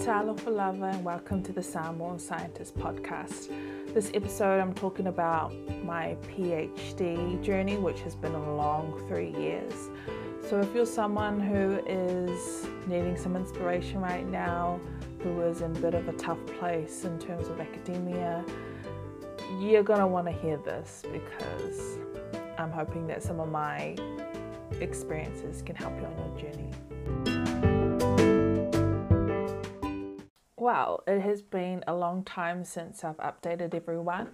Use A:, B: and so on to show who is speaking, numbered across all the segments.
A: Talofa Lava and welcome to the Samoan Scientist podcast. This episode, I'm talking about my PhD journey, which has been a long three years. So, if you're someone who is needing some inspiration right now, who is in a bit of a tough place in terms of academia, you're to want to hear this because I'm hoping that some of my experiences can help you on your journey. Well, it has been a long time since I've updated everyone,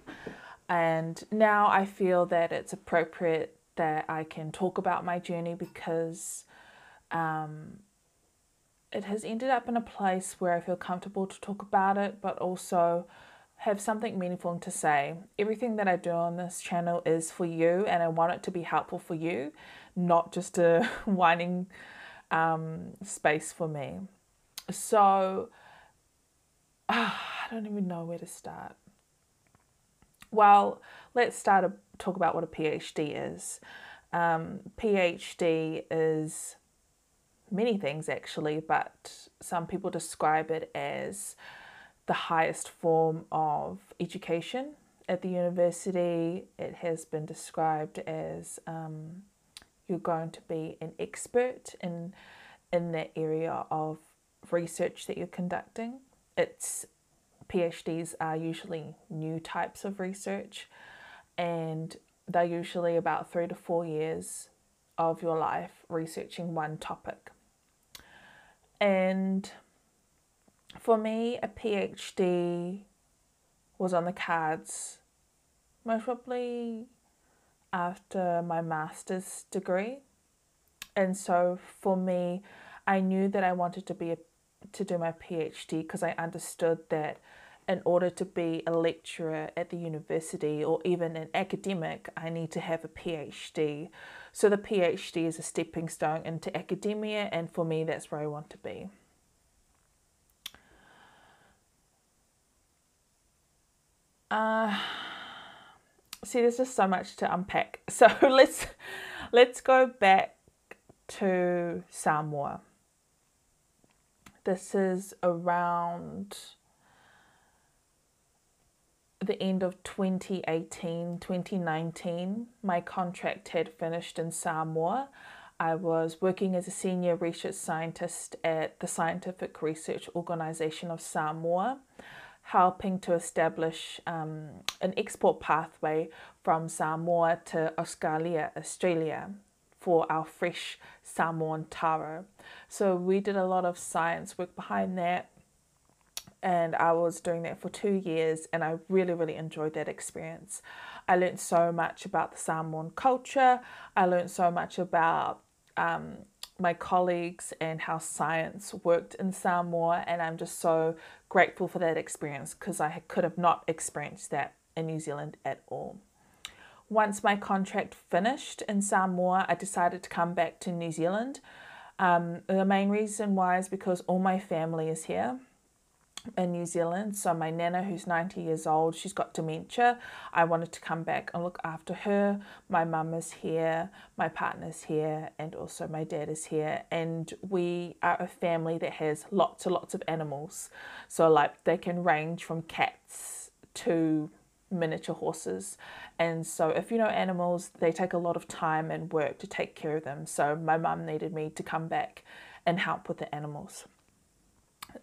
A: and now I feel that it's appropriate that I can talk about my journey because um, it has ended up in a place where I feel comfortable to talk about it, but also have something meaningful to say. Everything that I do on this channel is for you, and I want it to be helpful for you, not just a whining um, space for me. So, uh, I don't even know where to start. Well, let's start to talk about what a PhD is. Um, PhD is many things actually, but some people describe it as the highest form of education at the university. It has been described as um, you're going to be an expert in in that area of research that you're conducting. It's PhDs are usually new types of research and they're usually about three to four years of your life researching one topic. And for me, a PhD was on the cards most probably after my master's degree. And so for me, I knew that I wanted to be a, to do my PhD because I understood that in order to be a lecturer at the university or even an academic, I need to have a PhD. So the PhD is a stepping stone into academia, and for me, that's where I want to be. Uh, see, there's just so much to unpack. So let's let's go back to Samoa. This is around the end of 2018, 2019. My contract had finished in Samoa. I was working as a senior research scientist at the Scientific Research Organization of Samoa helping to establish um, an export pathway from Samoa to Australia, Australia for our fresh Samoan taro. So we did a lot of science work behind that and I was doing that for two years and I really, really enjoyed that experience. I learned so much about the Samoan culture. I learned so much about um, my colleagues and how science worked in Samoa, and I'm just so grateful for that experience because I could have not experienced that in New Zealand at all. Once my contract finished in Samoa, I decided to come back to New Zealand. Um, the main reason why is because all my family is here in New Zealand. So my nana, who's 90 years old, she's got dementia. I wanted to come back and look after her. My mum is here, my partner's here, and also my dad is here. And we are a family that has lots and lots of animals. So like they can range from cats to miniature horses. And so if you know animals, they take a lot of time and work to take care of them. So my mum needed me to come back and help with the animals.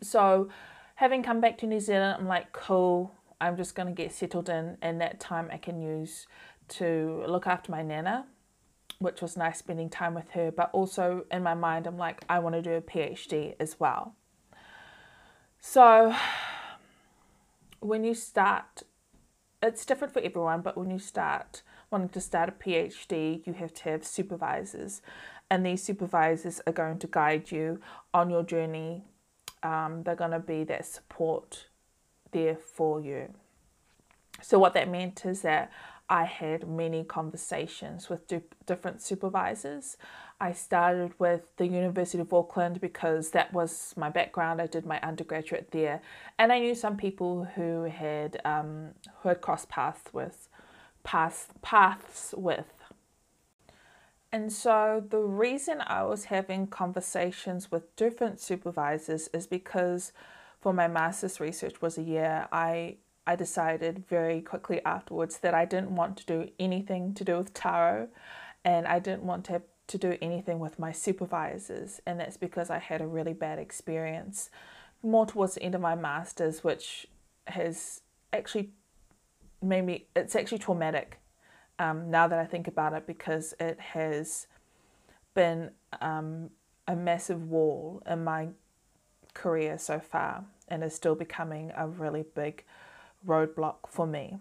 A: So having come back to New Zealand, I'm like, cool, I'm just going to get settled in, and that time I can use to look after my nana, which was nice spending time with her. But also in my mind, I'm like, I want to do a PhD as well. So when you start, it's different for everyone, but when you start wanting to start a PhD, you have to have supervisors, and these supervisors are going to guide you on your journey um, they're going to be that support there for you. So, what that meant is that I had many conversations with different supervisors. I started with the University of Auckland because that was my background. I did my undergraduate there, and I knew some people who had um, who had crossed paths with paths paths with and so the reason I was having conversations with different supervisors is because for my master's research was a year, I I decided very quickly afterwards that I didn't want to do anything to do with taro and I didn't want to to do anything with my supervisors and that's because I had a really bad experience more towards the end of my masters which has actually made me it's actually traumatic um, now that I think about it because it has been um, a massive wall in my career so far and is still becoming a really big roadblock for me.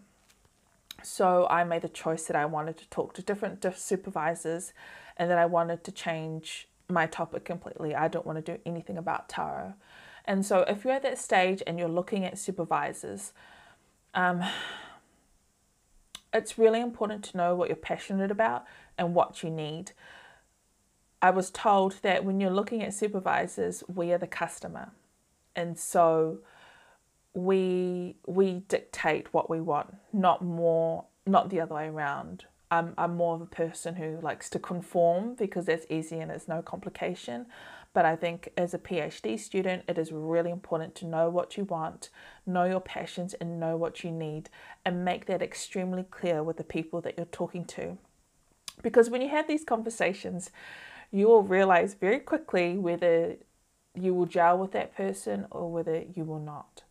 A: So I made the choice that I wanted to talk to different supervisors and that I wanted to change my topic completely. I don't want to do anything about taro. And so if you're at that stage and you're looking at supervisors, um, it's really important to know what you're passionate about and what you need. I was told that when you're looking at supervisors, we are the customer. And so we we dictate what we want, not more not the other way around. I'm I'm more of a person who likes to conform because that's easy and it's no complication. But I think as a PhD student, it is really important to know what you want, know your passions, and know what you need, and make that extremely clear with the people that you're talking to. Because when you have these conversations, you will realize very quickly whether you will gel with that person or whether you will not.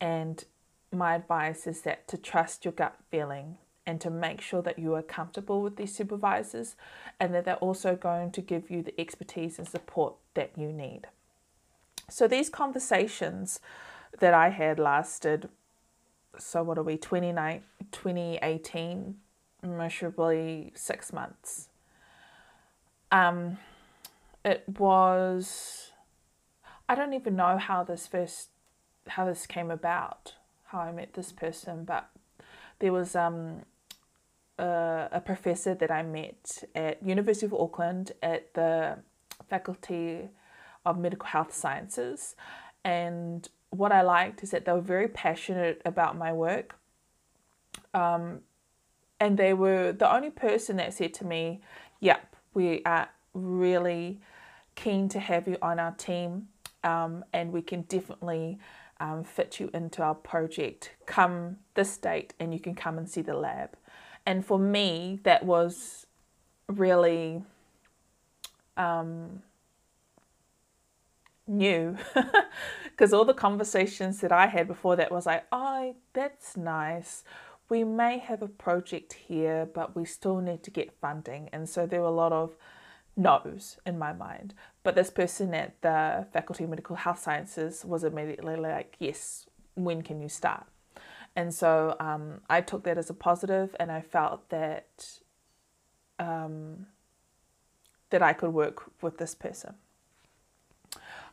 A: And my advice is that to trust your gut feeling and to make sure that you are comfortable with these supervisors and that they're also going to give you the expertise and support that you need. So these conversations that I had lasted, so what are we, 2018, measurably six months. Um, it was, I don't even know how this first how this came about, how I met this person, but there was um, a, a professor that I met at University of Auckland at the Faculty of Medical Health Sciences, and what I liked is that they were very passionate about my work. Um, and they were the only person that said to me, Yep, we are really keen to have you on our team, um, and we can definitely um, fit you into our project come this date and you can come and see the lab. And for me, that was really um, new because all the conversations that I had before that was like, oh, that's nice. We may have a project here, but we still need to get funding. And so there were a lot of knows in my mind. But this person at the Faculty of Medical Health Sciences was immediately like, yes, when can you start? And so um, I took that as a positive, and I felt that um, that I could work with this person.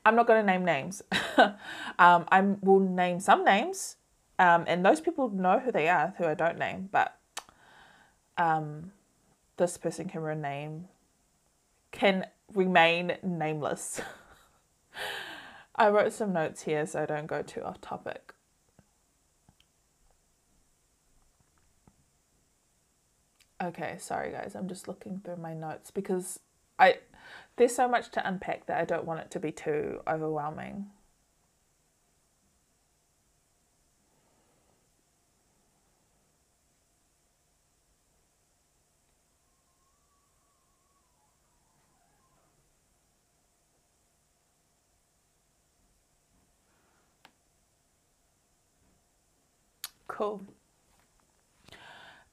A: I'm not going to name names. um, I will name some names, um, and those people know who they are, who I don't name. But um, this person can rename can remain nameless. I wrote some notes here so I don't go too off topic. Okay, sorry guys, I'm just looking through my notes because I there's so much to unpack that I don't want it to be too overwhelming. Cool.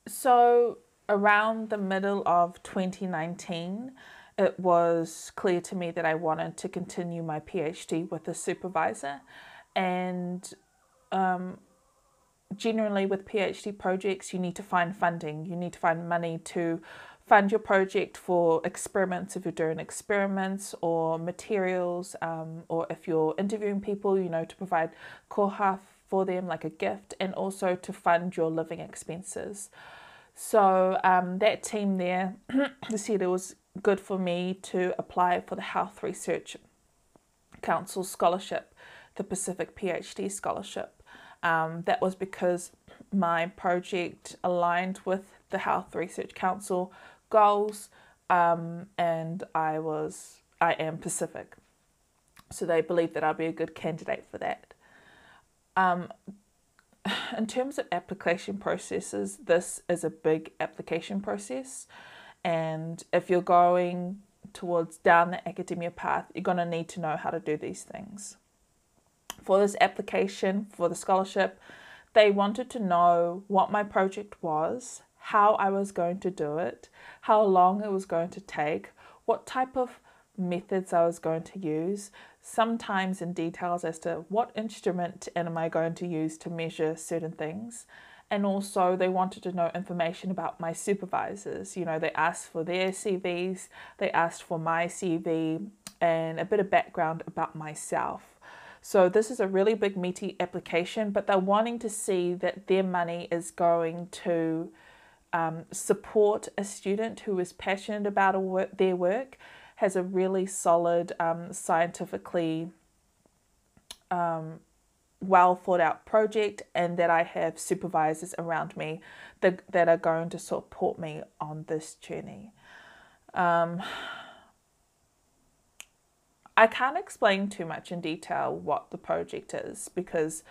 A: So, around the middle of 2019, it was clear to me that I wanted to continue my PhD with a supervisor. And um, generally, with PhD projects, you need to find funding, you need to find money to fund your project for experiments if you're doing experiments or materials, um, or if you're interviewing people, you know, to provide koha for them like a gift and also to fund your living expenses. So um, that team there said it was good for me to apply for the Health Research Council scholarship, the Pacific PhD scholarship. Um, that was because my project aligned with the Health Research Council goals, um, and I was I am Pacific, so they believed that I'd be a good candidate for that. Um, in terms of application processes, this is a big application process. And if you're going towards down the academia path, you're going to need to know how to do these things. For this application for the scholarship, they wanted to know what my project was, how I was going to do it, how long it was going to take, what type of methods I was going to use, sometimes in details as to what instrument am I going to use to measure certain things. And also, they wanted to know information about my supervisors. You know, they asked for their CVs, they asked for my CV, and a bit of background about myself. So, this is a really big, meaty application, but they're wanting to see that their money is going to um, support a student who is passionate about their work has a really solid, um, scientifically um, well thought out project, and that I have supervisors around me that, that are going to support me on this journey. Um, I can't explain too much in detail what the project is because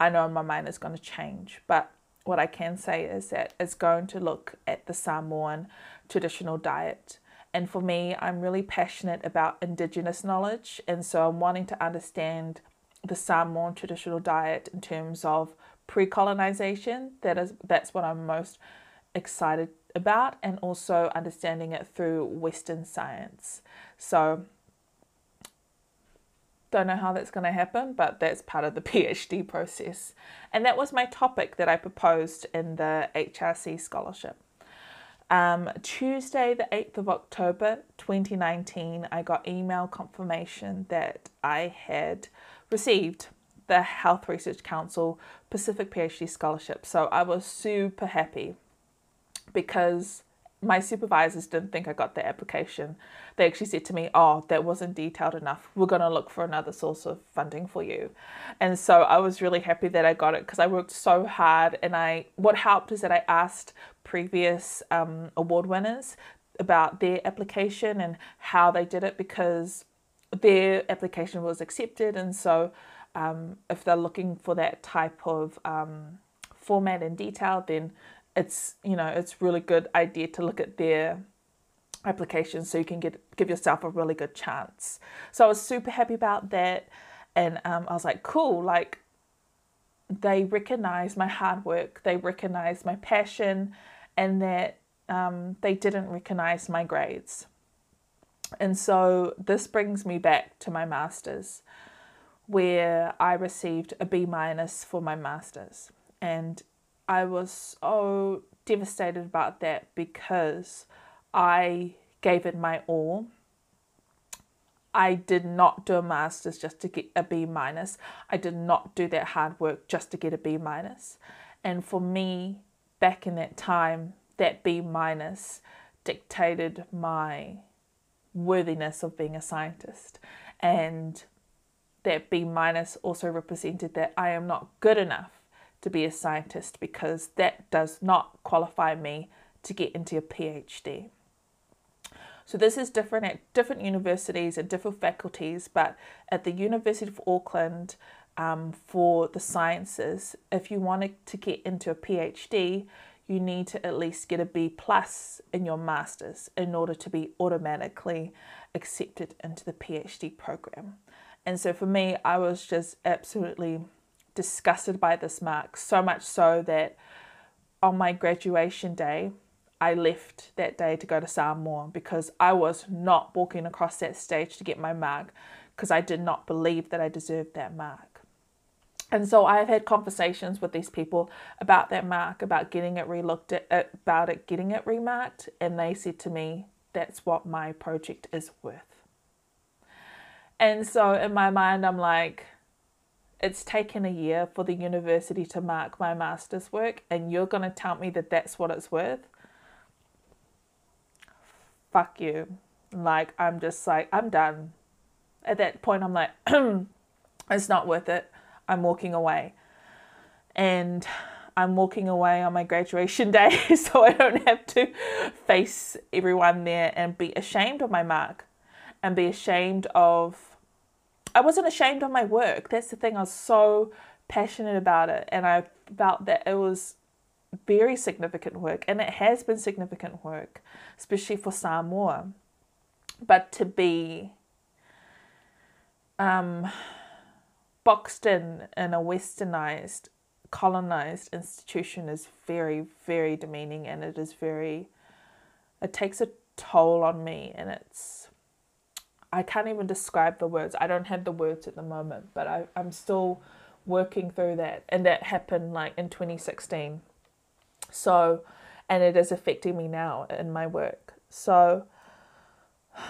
A: I know my mind is going to change, but what I can say is that it's going to look at the Samoan traditional diet and for me, I'm really passionate about Indigenous knowledge. And so I'm wanting to understand the Samoan traditional diet in terms of pre colonization. That is, that's what I'm most excited about, and also understanding it through Western science. So, don't know how that's going to happen, but that's part of the PhD process. And that was my topic that I proposed in the HRC scholarship. Um, Tuesday, the 8th of October 2019, I got email confirmation that I had received the Health Research Council Pacific PhD Scholarship. So I was super happy because my supervisors didn't think I got the application. They actually said to me, Oh, that wasn't detailed enough. We're going to look for another source of funding for you. And so I was really happy that I got it because I worked so hard. And I, what helped is that I asked previous um, award winners about their application and how they did it because their application was accepted. And so um, if they're looking for that type of um, format and detail, then it's you know it's really good idea to look at their application so you can get give yourself a really good chance. So I was super happy about that, and um, I was like, cool, like they recognize my hard work, they recognize my passion, and that um, they didn't recognize my grades. And so this brings me back to my masters, where I received a B minus for my masters, and I was so devastated about that because I gave it my all. I did not do a master's just to get a B minus. I did not do that hard work just to get a B minus. And for me, back in that time, that B minus dictated my worthiness of being a scientist. And that B minus also represented that I am not good enough to be a scientist because that does not qualify me to get into a PhD. So this is different at different universities and different faculties, but at the University of Auckland um, for the sciences, if you wanted to get into a PhD, you need to at least get a B plus in your masters in order to be automatically accepted into the PhD program. And so for me, I was just absolutely disgusted by this mark, so much so that on my graduation day, I left that day to go to Samoa because I was not walking across that stage to get my mark because I did not believe that I deserved that mark. And so I have had conversations with these people about that mark, about getting it relooked at, uh, about it getting it remarked, and they said to me, that's what my project is worth. And so in my mind, I'm like, it's taken a year for the university to mark my master's work, and you're going to tell me that that's what it's worth? Fuck you. Like, I'm just like, I'm done. At that point, I'm like, it's not worth it. I'm walking away. And I'm walking away on my graduation day so I don't have to face everyone there and be ashamed of my mark and be ashamed of I wasn't ashamed of my work. That's the thing. I was so passionate about it, and I felt that it was very significant work, and it has been significant work, especially for Samoa. But to be um, boxed in in a westernized, colonized institution is very, very demeaning, and it is very, it takes a toll on me, and it's, I can't even describe the words. I don't have the words at the moment, but I, I'm still working through that, and that happened like in 2016 so, and it is affecting me now in my work. So,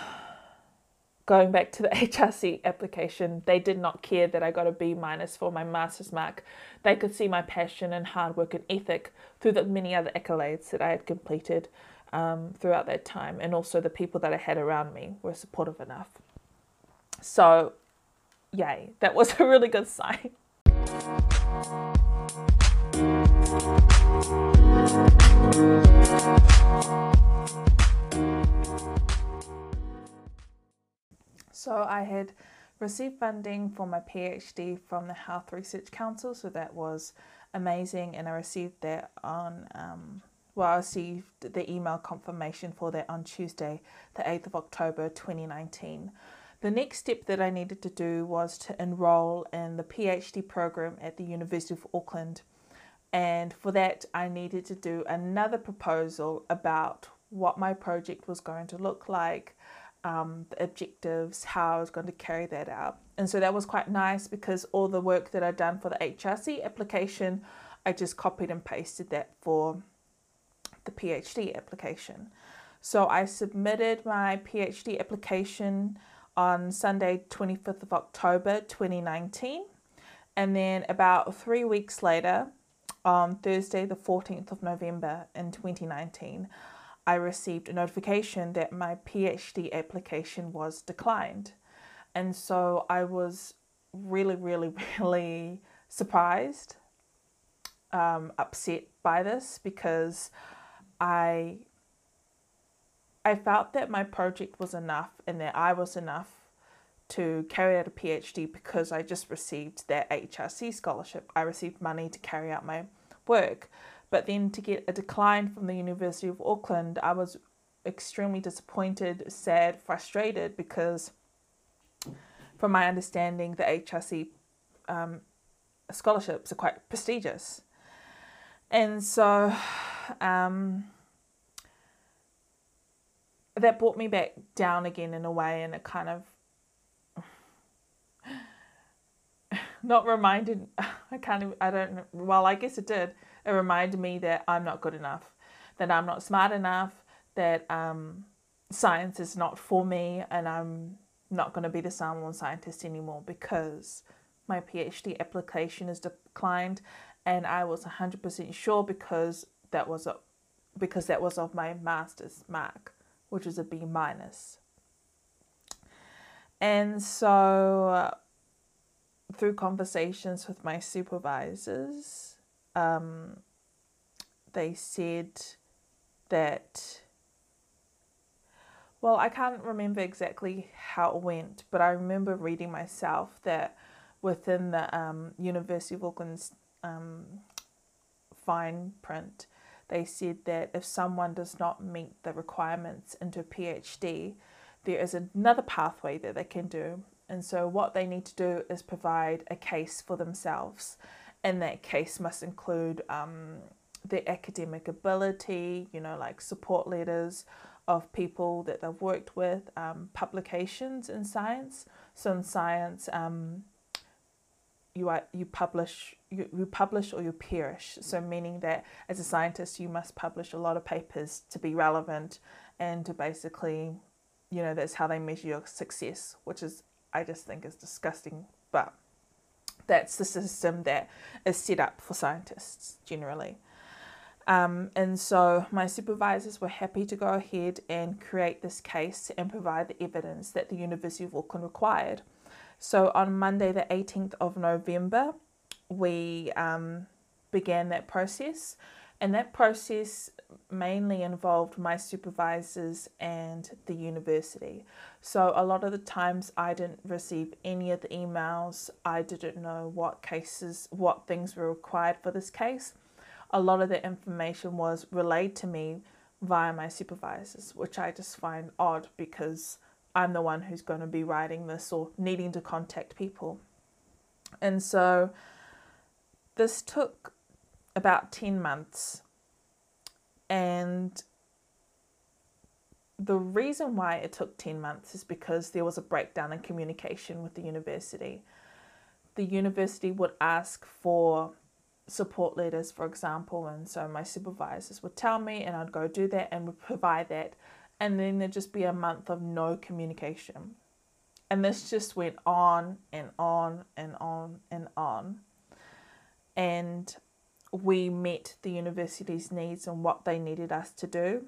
A: going back to the HRC application, they did not care that I got a B minus for my master's mark. They could see my passion and hard work and ethic through the many other accolades that I had completed um, throughout that time, and also the people that I had around me were supportive enough. So, yay, that was a really good sign. So I had received funding for my PhD from the Health Research Council, so that was amazing, and I received that on. Um, I received the email confirmation for that on Tuesday, the 8th of October 2019. The next step that I needed to do was to enroll in the PhD program at the University of Auckland. And for that, I needed to do another proposal about what my project was going to look like, um, the objectives, how I was going to carry that out. And so that was quite nice because all the work that I'd done for the HRC application, I just copied and pasted that for the PhD application. So I submitted my PhD application on Sunday, 25th of October 2019. And then about three weeks later, on Thursday, the 14th of November in 2019, I received a notification that my PhD application was declined. And so I was really, really, really surprised, um, upset by this because I I felt that my project was enough and that I was enough to carry out a PhD because I just received that HRC scholarship. I received money to carry out my work. But then to get a decline from the University of Auckland, I was extremely disappointed, sad, frustrated because, from my understanding, the HRC um, scholarships are quite prestigious. And so um, that brought me back down again in a way, and it kind of not reminded I can't even, I don't well I guess it did. It reminded me that I'm not good enough that I'm not smart enough that um, science is not for me and I'm not going to be the Samoan scientist anymore because my PhD application is declined and I was 100% sure because that was a, because that was of my master's mark which is a B minus minus. and so uh, through conversations with my supervisors, um, they said that, well, I can't remember exactly how it went, but I remember reading myself that within the um, University of Auckland's um, fine print, they said that if someone does not meet the requirements into a PhD, there is another pathway that they can do, and so, what they need to do is provide a case for themselves. And that case must include um, their academic ability, you know, like support letters of people that they've worked with, um, publications in science. So, in science, um, you are you publish you, you publish or you perish so meaning that as a scientist you must publish a lot of papers to be relevant and to basically you know that's how they measure your success which is I just think is disgusting. But that's the system that is set up for scientists generally. Um, and so my supervisors were happy to go ahead and create this case and provide the evidence that the University of Auckland required. So on Monday, the 18th of November, we um, began that process. And that process mainly involved my supervisors and the university. So a lot of the times I didn't receive any of the emails. I didn't know what cases, what things were required for this case. A lot of the information was relayed to me via my supervisors, which I just find odd because I'm the one who's going to be writing this or needing to contact people. And so this took about 10 months. And the reason why it took 10 months is because there was a breakdown in communication with the university. The university would ask for support letters, for example, and so my supervisors would tell me, and I'd go do that and would provide that, and then there'd just be a month of no communication. And this just went on and on and on and on. And we met the university's needs and what they needed us to do.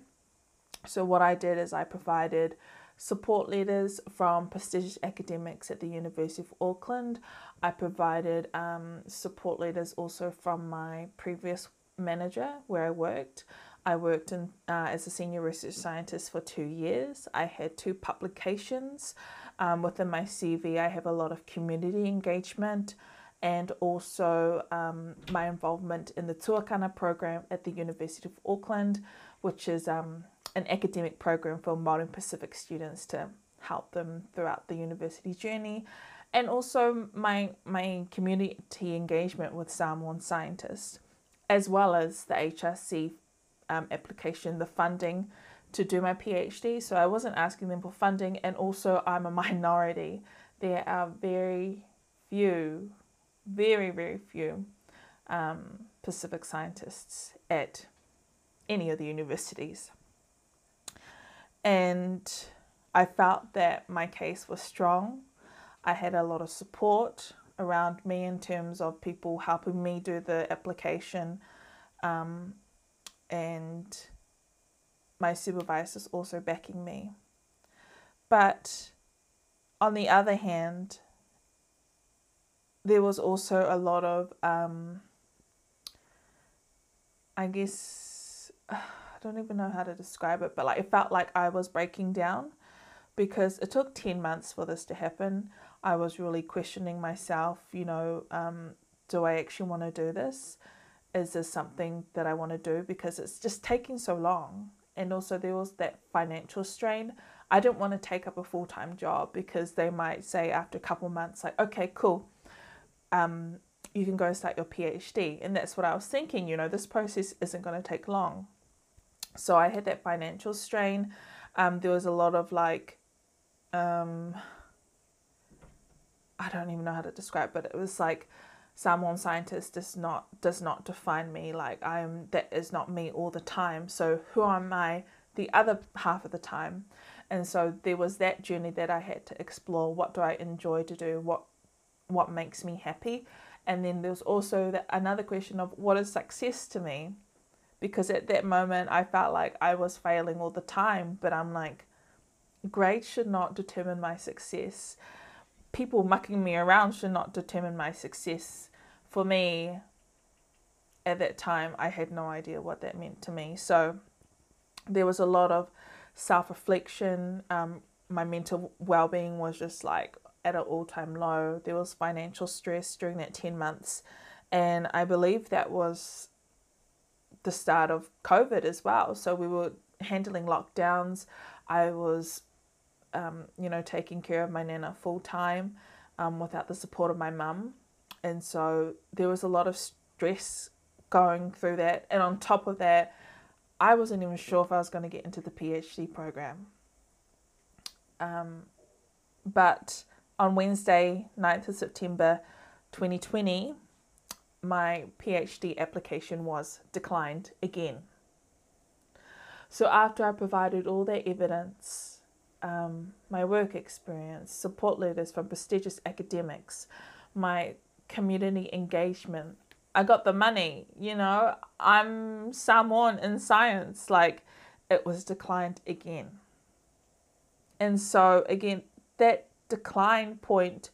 A: So, what I did is I provided support letters from prestigious academics at the University of Auckland. I provided um, support letters also from my previous manager where I worked. I worked in, uh, as a senior research scientist for two years. I had two publications. Um, within my CV, I have a lot of community engagement and also um, my involvement in the Tuakana program at the University of Auckland, which is um, an academic program for Māori and Pacific students to help them throughout the university journey, and also my my community engagement with Samoan scientists, as well as the HRC um, application, the funding to do my PhD. So I wasn't asking them for funding, and also I'm a minority. There are very few very, very few um, Pacific scientists at any of the universities. And I felt that my case was strong. I had a lot of support around me in terms of people helping me do the application. Um, and my supervisors also backing me. But on the other hand, there was also a lot of, um, I guess, I don't even know how to describe it, but like it felt like I was breaking down because it took 10 months for this to happen. I was really questioning myself, you know, um, do I actually want to do this? Is this something that I want to do? Because it's just taking so long. And also, there was that financial strain. I didn't want to take up a full time job because they might say after a couple months, like, okay, cool, um, you can go start your PhD. And that's what I was thinking, you know, this process isn't going to take long. So I had that financial strain. Um, there was a lot of like, um, I don't even know how to describe, but it was like Samoan scientist does not does not define me. Like I am that is not me all the time. So who am I the other half of the time? And so there was that journey that I had to explore. What do I enjoy to do? What what makes me happy and then there's also the, another question of what is success to me because at that moment i felt like i was failing all the time but i'm like grades should not determine my success people mucking me around should not determine my success for me at that time i had no idea what that meant to me so there was a lot of self-reflection um, my mental well-being was just like at an all time low. There was financial stress during that 10 months. And I believe that was the start of COVID as well. So we were handling lockdowns. I was, um, you know, taking care of my nana full time um, without the support of my mum. And so there was a lot of stress going through that. And on top of that, I wasn't even sure if I was going to get into the PhD program. Um, but on Wednesday, 9th of September 2020, my PhD application was declined again. So, after I provided all that evidence, um, my work experience, support letters from prestigious academics, my community engagement, I got the money, you know, I'm Samoan in science, like it was declined again. And so, again, that decline point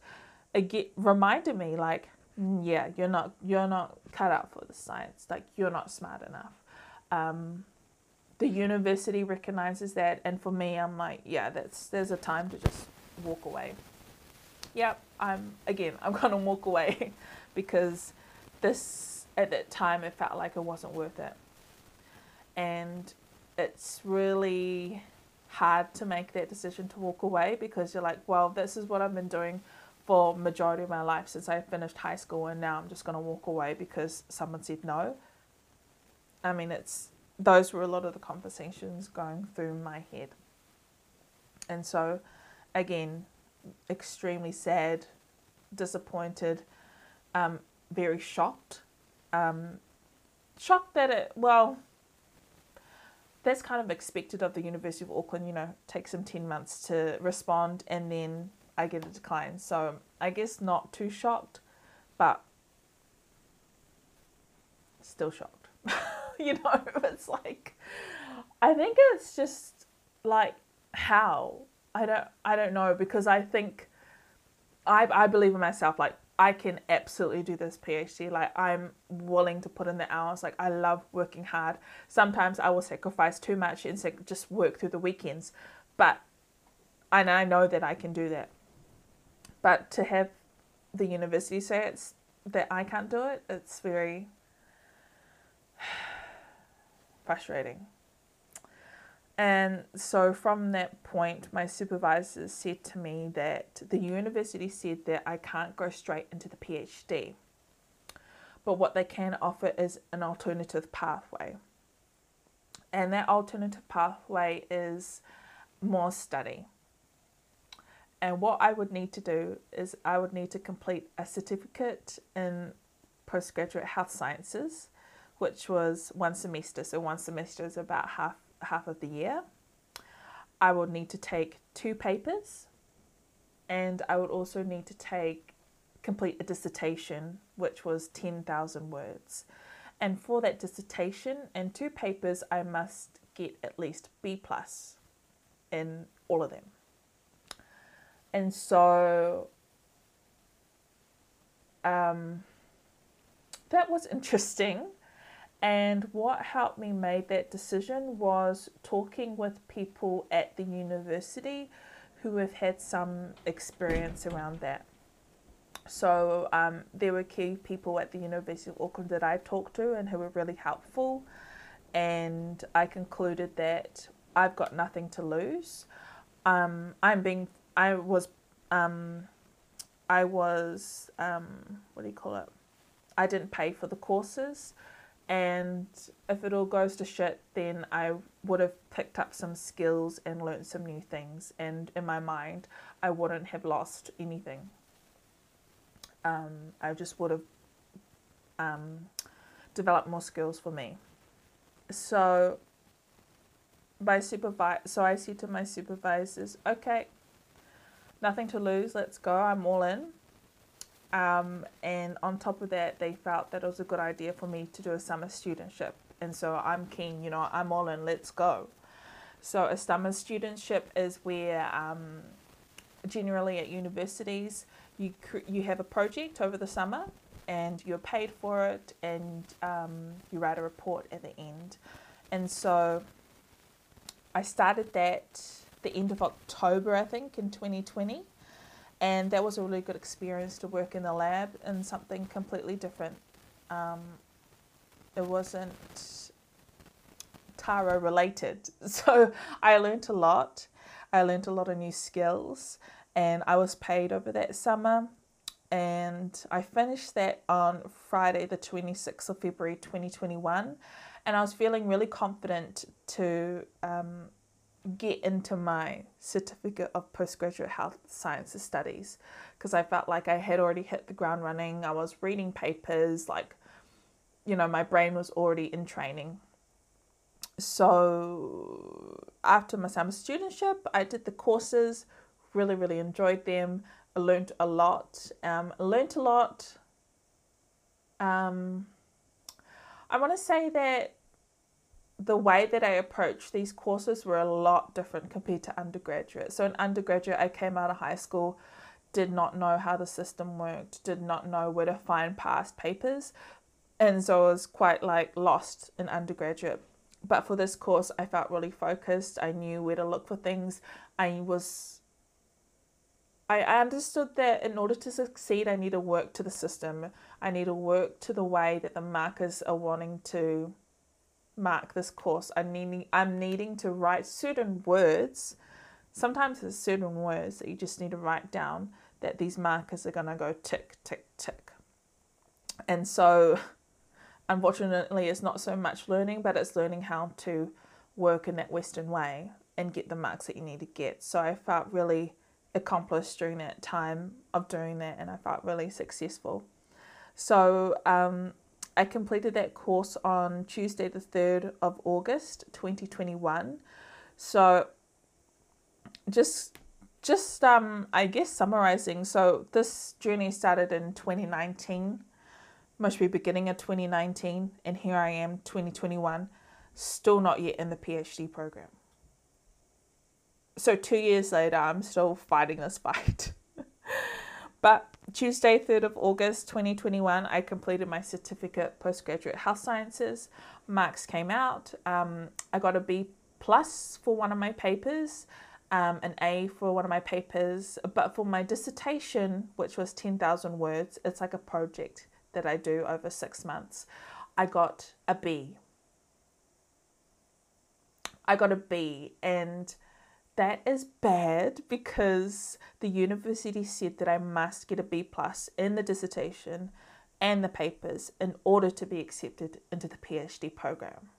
A: again reminded me like mm, yeah you're not you're not cut out for the science like you're not smart enough Um, the university recognizes that, and for me, I'm like, yeah, that's there's a time to just walk away. Yep, I'm again, I'm gonna walk away because this at that time it felt like it wasn't worth it, and it's really hard to make that decision to walk away because you're like, well, this is what I've been doing for majority of my life since I finished high school and now I'm just going to walk away because someone said no. I mean, it's those were a lot of the conversations going through my head. And so again, extremely sad, disappointed, um, very shocked. Um, shocked that it, well, that's kind of expected of the University of Auckland, you know, takes them 10 months to respond and then I get a decline. So I guess not too shocked, but still shocked. you know, it's like, I think it's just like how I don't I don't know because I think I I believe in myself like I can absolutely do this PhD. Like I'm willing to put in the hours. Like I love working hard. Sometimes I will sacrifice too much and just work through the weekends, but and I know that I can do that. But to have the university say it's that I can't do it, it's very frustrating. And so from that point, my supervisors said to me that the university said that I can't go straight into the PhD. But what they can offer is an alternative pathway. And that alternative pathway is more study. And what I would need to do is I would need to complete a certificate in postgraduate health sciences, which was one semester. So one semester is about half half of the year. I would need to take two papers and I would also need to take complete a dissertation which was 10,000 words. And for that dissertation and two papers I must get at least B plus in all of them. And so um, that was interesting and what helped me make that decision was talking with people at the university who have had some experience around that. So um, there were key people at the University of Auckland that I talked to and who were really helpful. And I concluded that I've got nothing to lose. Um, I'm being, I was, um, I was, um, what do you call it? I didn't pay for the courses and if it all goes to shit, then I would have picked up some skills and learned some new things. And in my mind, I wouldn't have lost anything. Um, I just would have um, developed more skills for me. So, my supervisor, so I said to my supervisors, okay, nothing to lose, let's go, I'm all in. Um, and on top of that, they felt that it was a good idea for me to do a summer studentship. And so I'm keen, you know, I'm all in, let's go. So a summer studentship is where um, generally at universities you you have a project over the summer and you're paid for it and um, you write a report at the end. And so I started that the end of October, I think, in 2020 and that was a really good experience to work in the lab in something completely different. Um, it wasn't taro related, so I learned a lot. I learned a lot of new skills, and I was paid over that summer. And I finished that on Friday, the 26th of February 2021. And I was feeling really confident to um, get into my certificate of postgraduate health sciences studies because I felt like I had already hit the ground running. I was reading papers, like, you know, my brain was already in training. So after my summer studentship, I did the courses, really, really enjoyed them. I learned a lot. Um, learned a lot. Um, I want to say that the way that I approached these courses were a lot different compared to undergraduate. So, in undergraduate, I came out of high school, did not know how the system worked, did not know where to find past papers, and so I was quite like lost in undergraduate. but for this course, I felt really focused. I knew where to look for things. I was, I, understood that in order to succeed, I need to work to the system. I need to work to the way that the markers are wanting to mark this course. I'm needing, I'm needing to write certain words. Sometimes there's certain words that you just need to write down that these markers are going to go tick, tick, tick. And so unfortunately it's not so much learning but it's learning how to work in that western way and get the marks that you need to get so i felt really accomplished during that time of doing that and i felt really successful so um, i completed that course on tuesday the 3rd of august 2021 so just just um, i guess summarizing so this journey started in 2019 must be beginning of 2019, and here I am, 2021, still not yet in the PhD program. So, two years later, I'm still fighting this fight. but Tuesday, 3rd of August 2021, I completed my certificate postgraduate health sciences. Marks came out. Um, I got a B plus for one of my papers, um, an A for one of my papers. But for my dissertation, which was 10,000 words, it's like a project that I do over six months, I got a B. I got a B, and that is bad because the university said that I must get a B plus in the dissertation and the papers in order to be accepted into the PhD program.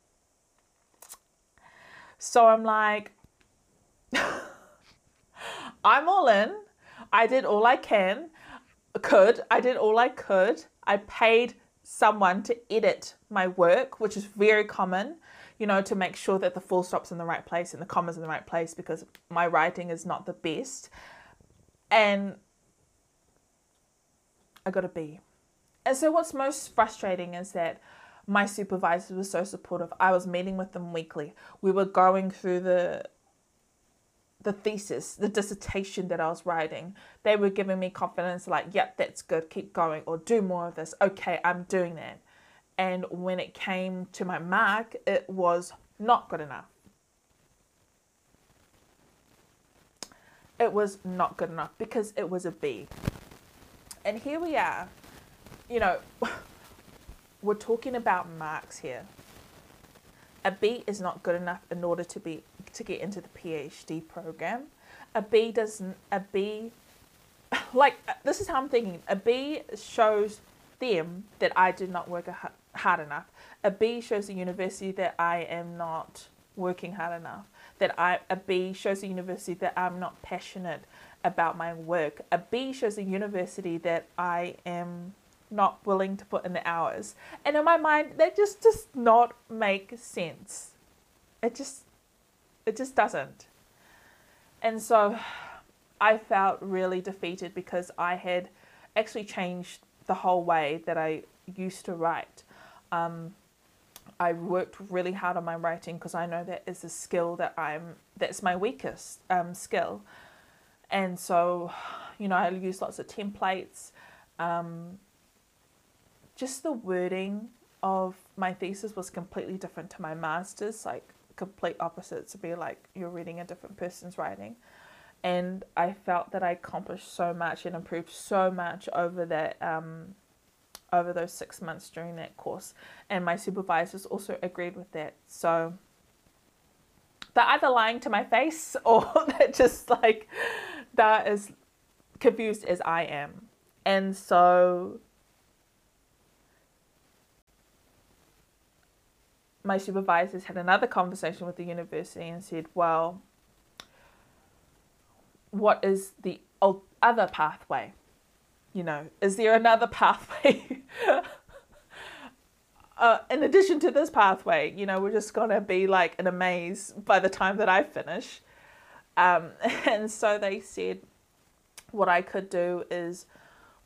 A: So I'm like, I'm all in. I did all I can, could. I did all I could. I paid someone to edit my work, which is very common, you know, to make sure that the full stop's in the right place and the comma's in the right place because my writing is not the best. And I got a B. And so what's most frustrating is that my supervisors were so supportive. I was meeting with them weekly. We were going through the the thesis, the dissertation that I was writing, they were giving me confidence like, yep, that's good, keep going, or do more of this. Okay, I'm doing that. And when it came to my mark, it was not good enough. It was not good enough because it was a B. And here we are, you know, we're talking about marks here. A B is not good enough in order to be to get into the PhD program. A B doesn't, a B, like, uh, this is how I'm thinking. A B shows them that I did not work hard enough. A B shows the university that I am not working hard enough. That I, a B shows the university that I'm not passionate about my work. A B shows the university that I am not willing to put in the hours. And in my mind, that just does not make sense. It just it just doesn't. And so I felt really defeated because I had actually changed the whole way that I used to write. Um, I worked really hard on my writing because I know that is a skill that I'm that's my weakest um, skill, and so you know I use lots of templates. Um, just the wording of my thesis was completely different to my master's. Like complete opposite to be like you're reading a different person's writing and i felt that i accomplished so much and improved so much over that um, over those six months during that course and my supervisors also agreed with that so they're either lying to my face or they're just like they're as confused as i am and so my supervisors had another conversation with the university and said, well, what is the other pathway? You know, is there another pathway? uh, in addition to this pathway, you know, we're just going to be like in a maze by the time that I finish. Um, and so they said, what I could do is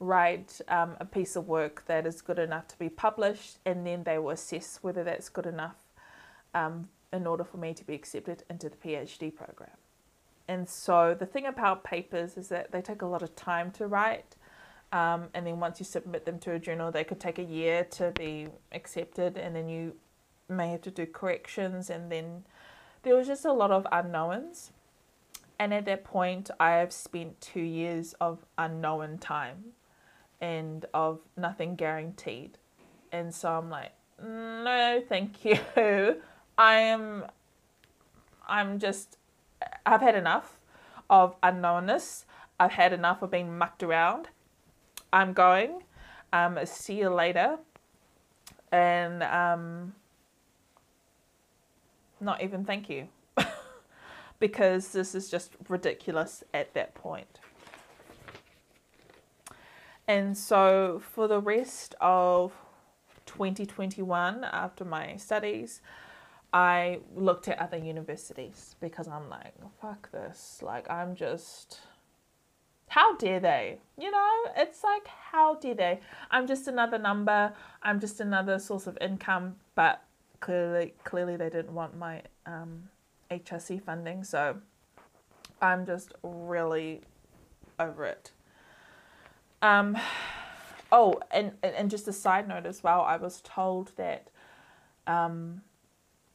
A: write um, a piece of work that is good enough to be published, and then they will assess whether that's good enough um, in order for me to be accepted into the PhD program. And so the thing about papers is that they take a lot of time to write. Um, and then once you submit them to a journal, they could take a year to be accepted, and then you may have to do corrections, and then there was just a lot of unknowns. And at that point, I have spent two years of unknown time and of nothing guaranteed. And so I'm like, no, thank you. I am, I'm just, I've had enough of unknownness. I've had enough of being mucked around. I'm going. Um, see you later. And um, not even thank you. because this is just ridiculous at that point. And so for the rest of 2021, after my studies, I looked at other universities because I'm like, fuck this. Like, I'm just, how dare they? You know, it's like, how dare they? I'm just another number. I'm just another source of income. But clearly, clearly they didn't want my um, HRC funding. So I'm just really over it. Um, oh, and, and just a side note as well, I was told that um,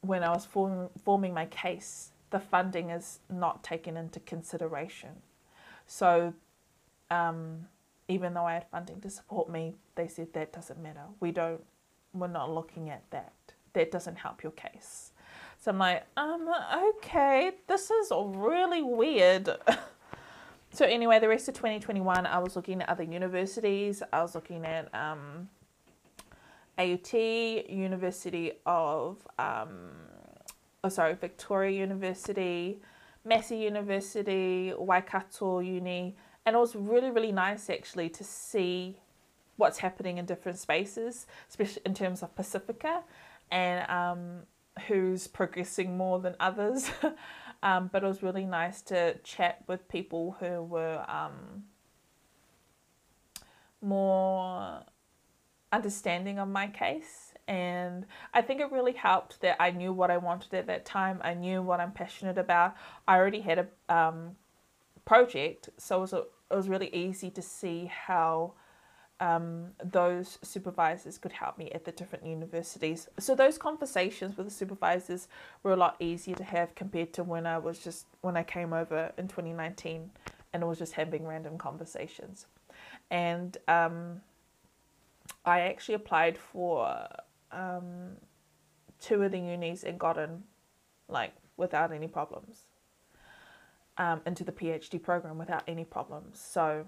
A: when I was form, forming my case, the funding is not taken into consideration. So um, even though I had funding to support me, they said that doesn't matter. We don't, we're not looking at that. That doesn't help your case. So I'm like, um, okay, this is really weird. so anyway, the rest of 2021, I was looking at other universities. I was looking at um, AUT, University of, um, oh sorry, Victoria University, Massey University, Waikato Uni, and it was really really nice actually to see what's happening in different spaces, especially in terms of Pasifika, and um, who's progressing more than others. um, but it was really nice to chat with people who were um, more understanding of my case. And I think it really helped that I knew what I wanted at that time. I knew what I'm passionate about. I already had a um, project, so it was, a, it was really easy to see how um, those supervisors could help me at the different universities. So those conversations with the supervisors were a lot easier to have compared to when I was just when I came over in 2019 and it was just having random conversations. And um, I actually applied for um, two of the unis and got in like without any problems um, into the PhD program without any problems. So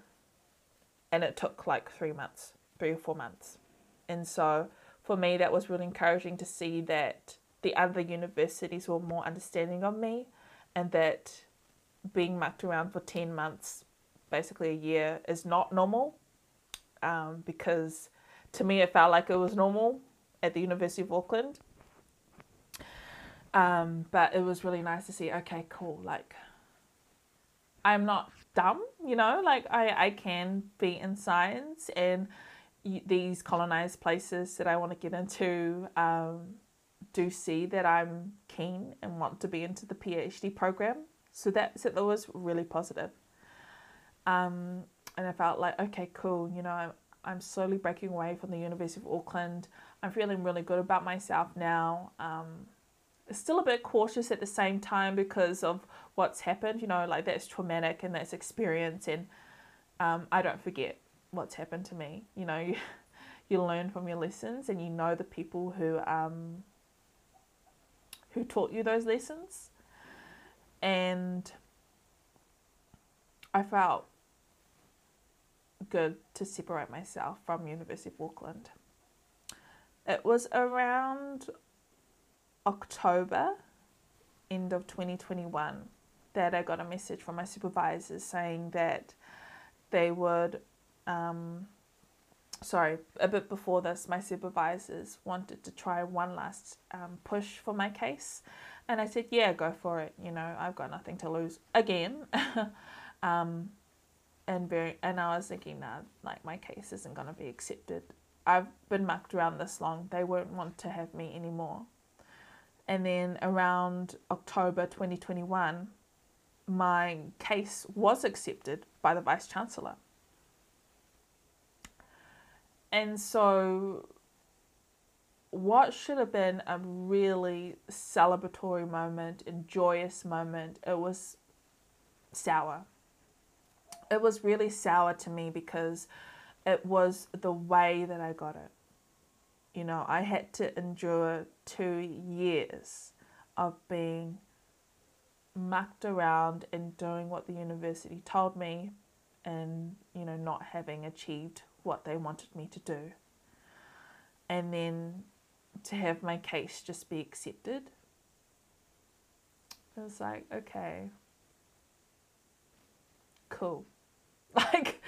A: and it took like three months, three or four months. And so for me, that was really encouraging to see that the other universities were more understanding of me and that being mucked around for 10 months, basically a year, is not normal um, because to me it felt like it was normal at the University of Auckland. Um, but it was really nice to see, okay, cool, like I'm not dumb, you know, like I, I can be in science and these colonized places that I want to get into um, do see that I'm keen and want to be into the PhD program. So that, so that was really positive. Um, and I felt like, okay, cool, you know, I'm, I'm slowly breaking away from the University of Auckland. I'm feeling really good about myself now. Um, still a bit cautious at the same time because of what's happened. You know, like that's traumatic and that's experience, and um, I don't forget what's happened to me. You know, you, you learn from your lessons, and you know the people who um, who taught you those lessons, and I felt good to separate myself from University of Auckland. It was around October, end of 2021, that I got a message from my supervisors saying that they would, um, sorry, a bit before this, my supervisors wanted to try one last um, push for my case. And I said, yeah, go for it. You know, I've got nothing to lose again. um, and very, and I was thinking, nah, like my case isn't going to be accepted. I've been mucked around this long. They won't want to have me anymore. And then around October 2021, my case was accepted by the Vice Chancellor. And so what should have been a really celebratory moment and joyous moment, it was sour. It was really sour to me because it was the way that I got it. You know, I had to endure two years of being mucked around and doing what the university told me and, you know, not having achieved what they wanted me to do. And then to have my case just be accepted. It was like, okay, cool. Like,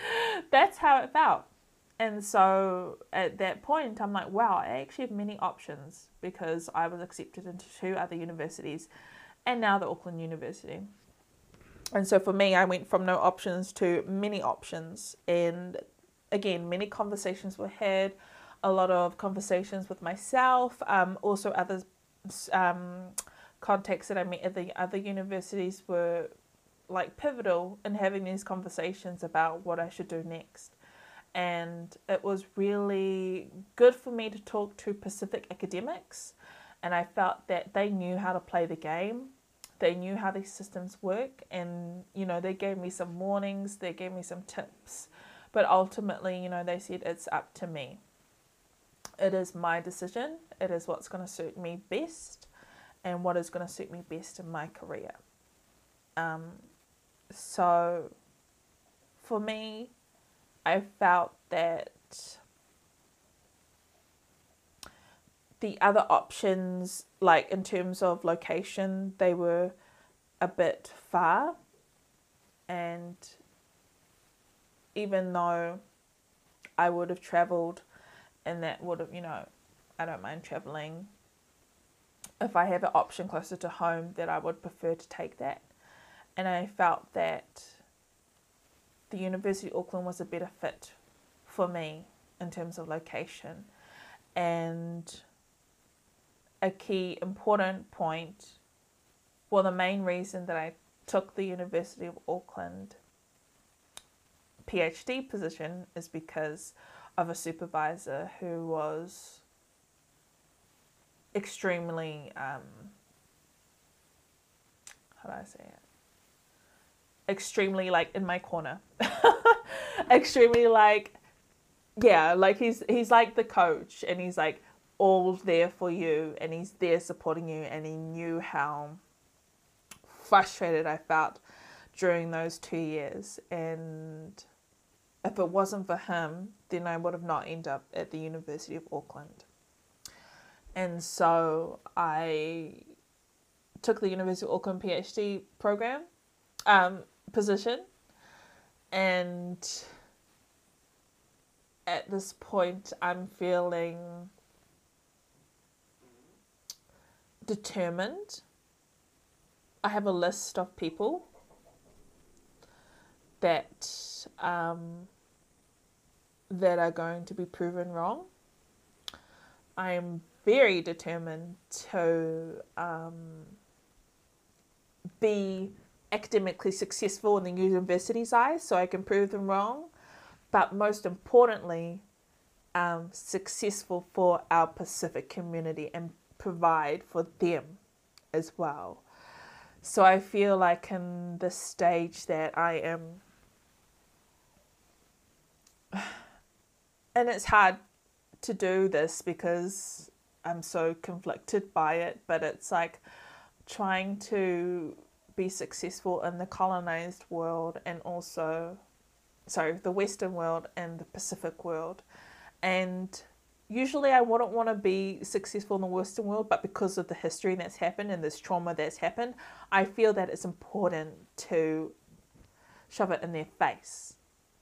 A: that's how it felt. And so at that point, I'm like, wow, I actually have many options because I was accepted into two other universities and now the Auckland University. And so for me, I went from no options to many options. And again, many conversations were had a lot of conversations with myself, um, also other um, contacts that I met at the other universities were like pivotal in having these conversations about what I should do next. And it was really good for me to talk to Pacific academics, and I felt that they knew how to play the game. They knew how these systems work, and you know, they gave me some warnings, they gave me some tips, but ultimately, you know, they said it's up to me it is my decision. It is what's going to suit me best and what is going to suit me best in my career. Um, so for me, I felt that the other options, like in terms of location, they were a bit far. And even though I would have traveled and that would have, you know, I don't mind traveling. If I have an option closer to home, that I would prefer to take that. And I felt that the University of Auckland was a better fit for me in terms of location. And a key important point, well, the main reason that I took the University of Auckland PhD position is because of a supervisor who was extremely um, how do I say it? Extremely like in my corner. extremely like yeah, like he's he's like the coach and he's like all there for you and he's there supporting you and he knew how frustrated I felt during those two years and if it wasn't for him, then I would have not ended up at the University of Auckland. And so I took the University of Auckland PhD program um, position, and at this point, I'm feeling determined. I have a list of people that um, that are going to be proven wrong. I am very determined to um, be academically successful in the university's eyes so I can prove them wrong, but most importantly, um, successful for our Pacific community and provide for them as well. So I feel like in this stage that I am and it's hard to do this because I'm so conflicted by it, but it's like trying to be successful in the colonized world and also sorry, the western world and the Pacific world. And usually I wouldn't want to be successful in the western world, but because of the history that's happened and this trauma that's happened, I feel that it's important to shove it in their face.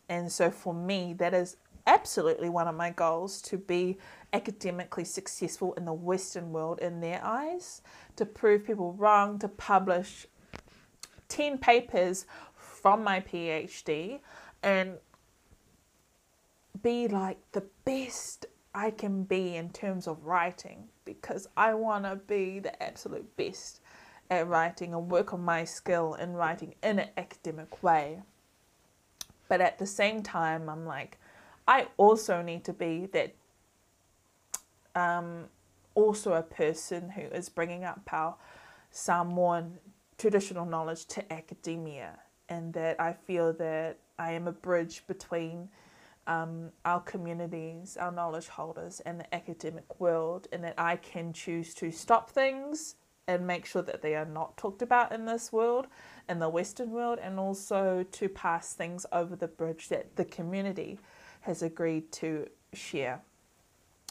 A: And so for me, that is absolutely one of my goals to be academically successful in the Western world in their eyes, to prove people wrong, to publish 10 papers from my PhD and be like the best I can be in terms of writing because I want to be the absolute best at writing and work on my skill in writing in an academic way. But at the same time, I'm like, I also need to be that um, also a person who is bringing up our Samoan traditional knowledge to academia, and that I feel that I am a bridge between um, our communities, our knowledge holders, and the academic world, and that I can choose to stop things and make sure that they are not talked about in this world, in the Western world, and also to pass things over the bridge that the community has agreed to share.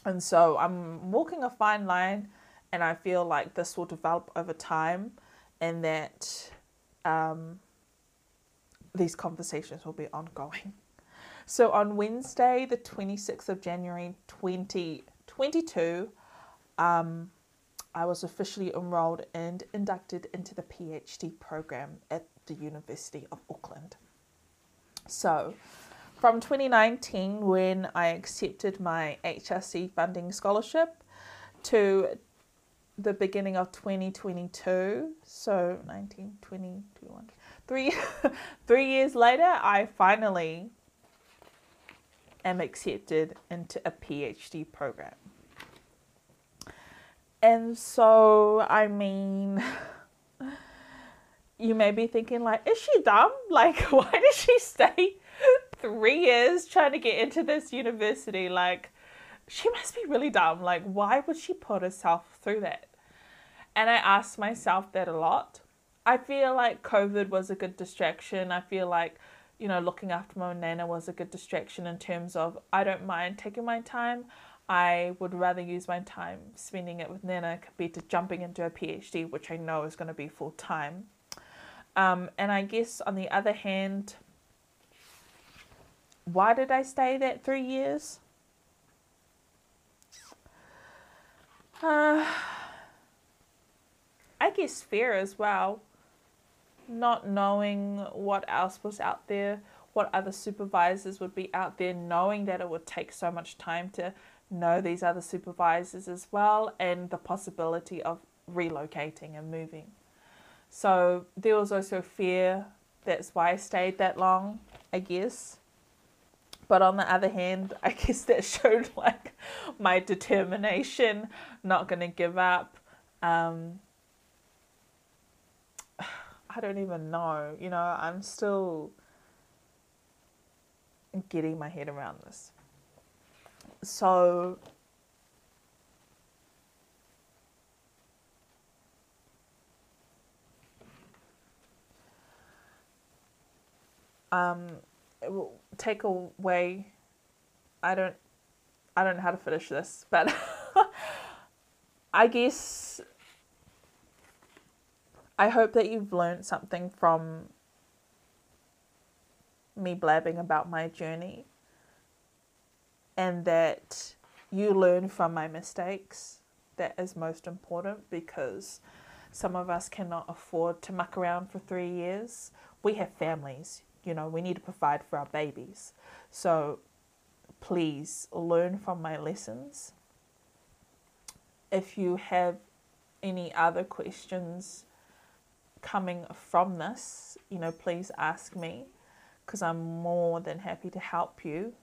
A: And so I'm walking a fine line, and I feel like this will develop over time, and that um, these conversations will be ongoing. So on Wednesday, the 26th of January 2022, um, I was officially enrolled and inducted into the PhD program at the University of Auckland. So, from 2019, when I accepted my HRC funding scholarship, to the beginning of 2022, so 19, 20, 21, three, three years later, I finally am accepted into a PhD program. And so, I mean, you may be thinking, like, is she dumb? Like, why did she stay three years trying to get into this university? Like, she must be really dumb. Like, why would she put herself through that? And I ask myself that a lot. I feel like COVID was a good distraction. I feel like, you know, looking after my nana was a good distraction in terms of I don't mind taking my time. I would rather use my time spending it with Nana compared to jumping into a PhD, which I know is going to be full time. Um, and I guess on the other hand, why did I stay that three years? Uh, I guess fear as well. Not knowing what else was out there, what other supervisors would be out there, knowing that it would take so much time to know these other supervisors as well and the possibility of relocating and moving. So there was also fear. That's why I stayed that long, I guess. But on the other hand, I guess that showed like my determination, not going to give up. Um, I don't even know. You know, I'm still getting my head around this so um, take away. I don't. I don't know how to finish this, but I guess I hope that you've learned something from me blabbing about my journey and that you learn from my mistakes. That is most important because some of us cannot afford to muck around for three years. We have families, you know, we need to provide for our babies. So please learn from my lessons. If you have any other questions coming from this, you know, please ask me because I'm more than happy to help you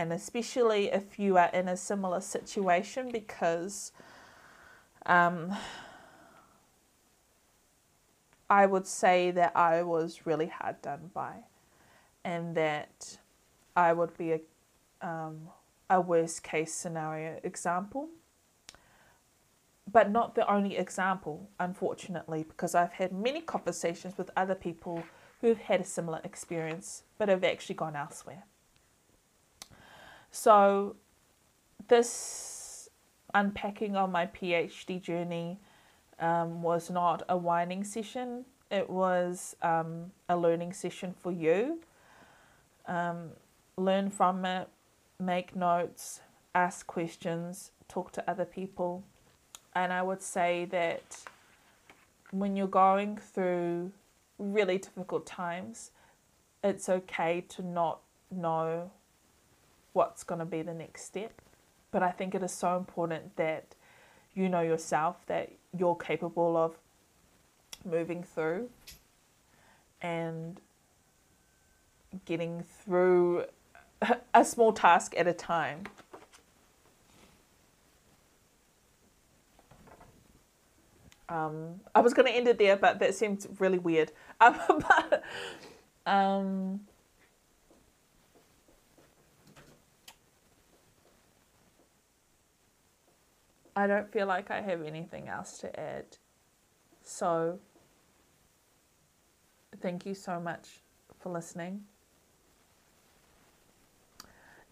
A: and especially if you are in a similar situation because um, I would say that I was really hard done by and that I would be a, um, a worst case scenario example. But not the only example, unfortunately, because I've had many conversations with other people who've had a similar experience but have actually gone elsewhere. So, this unpacking of my PhD journey um, was not a whining session, it was um, a learning session for you. Um, learn from it, make notes, ask questions, talk to other people. And I would say that when you're going through really difficult times, it's okay to not know what's going to be the next step. But I think it is so important that you know yourself that you're capable of moving through and getting through a small task at a time. Um, I was going to end it there, but that seemed really weird. Um, but, um, I don't feel like I have anything else to add. So, thank you so much for listening.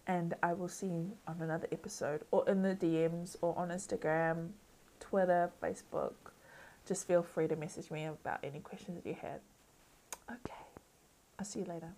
A: And I will see you on another episode or in the DMs or on Instagram, Twitter, Facebook. Just feel free to message me about any questions that you have. Okay, I'll see you later.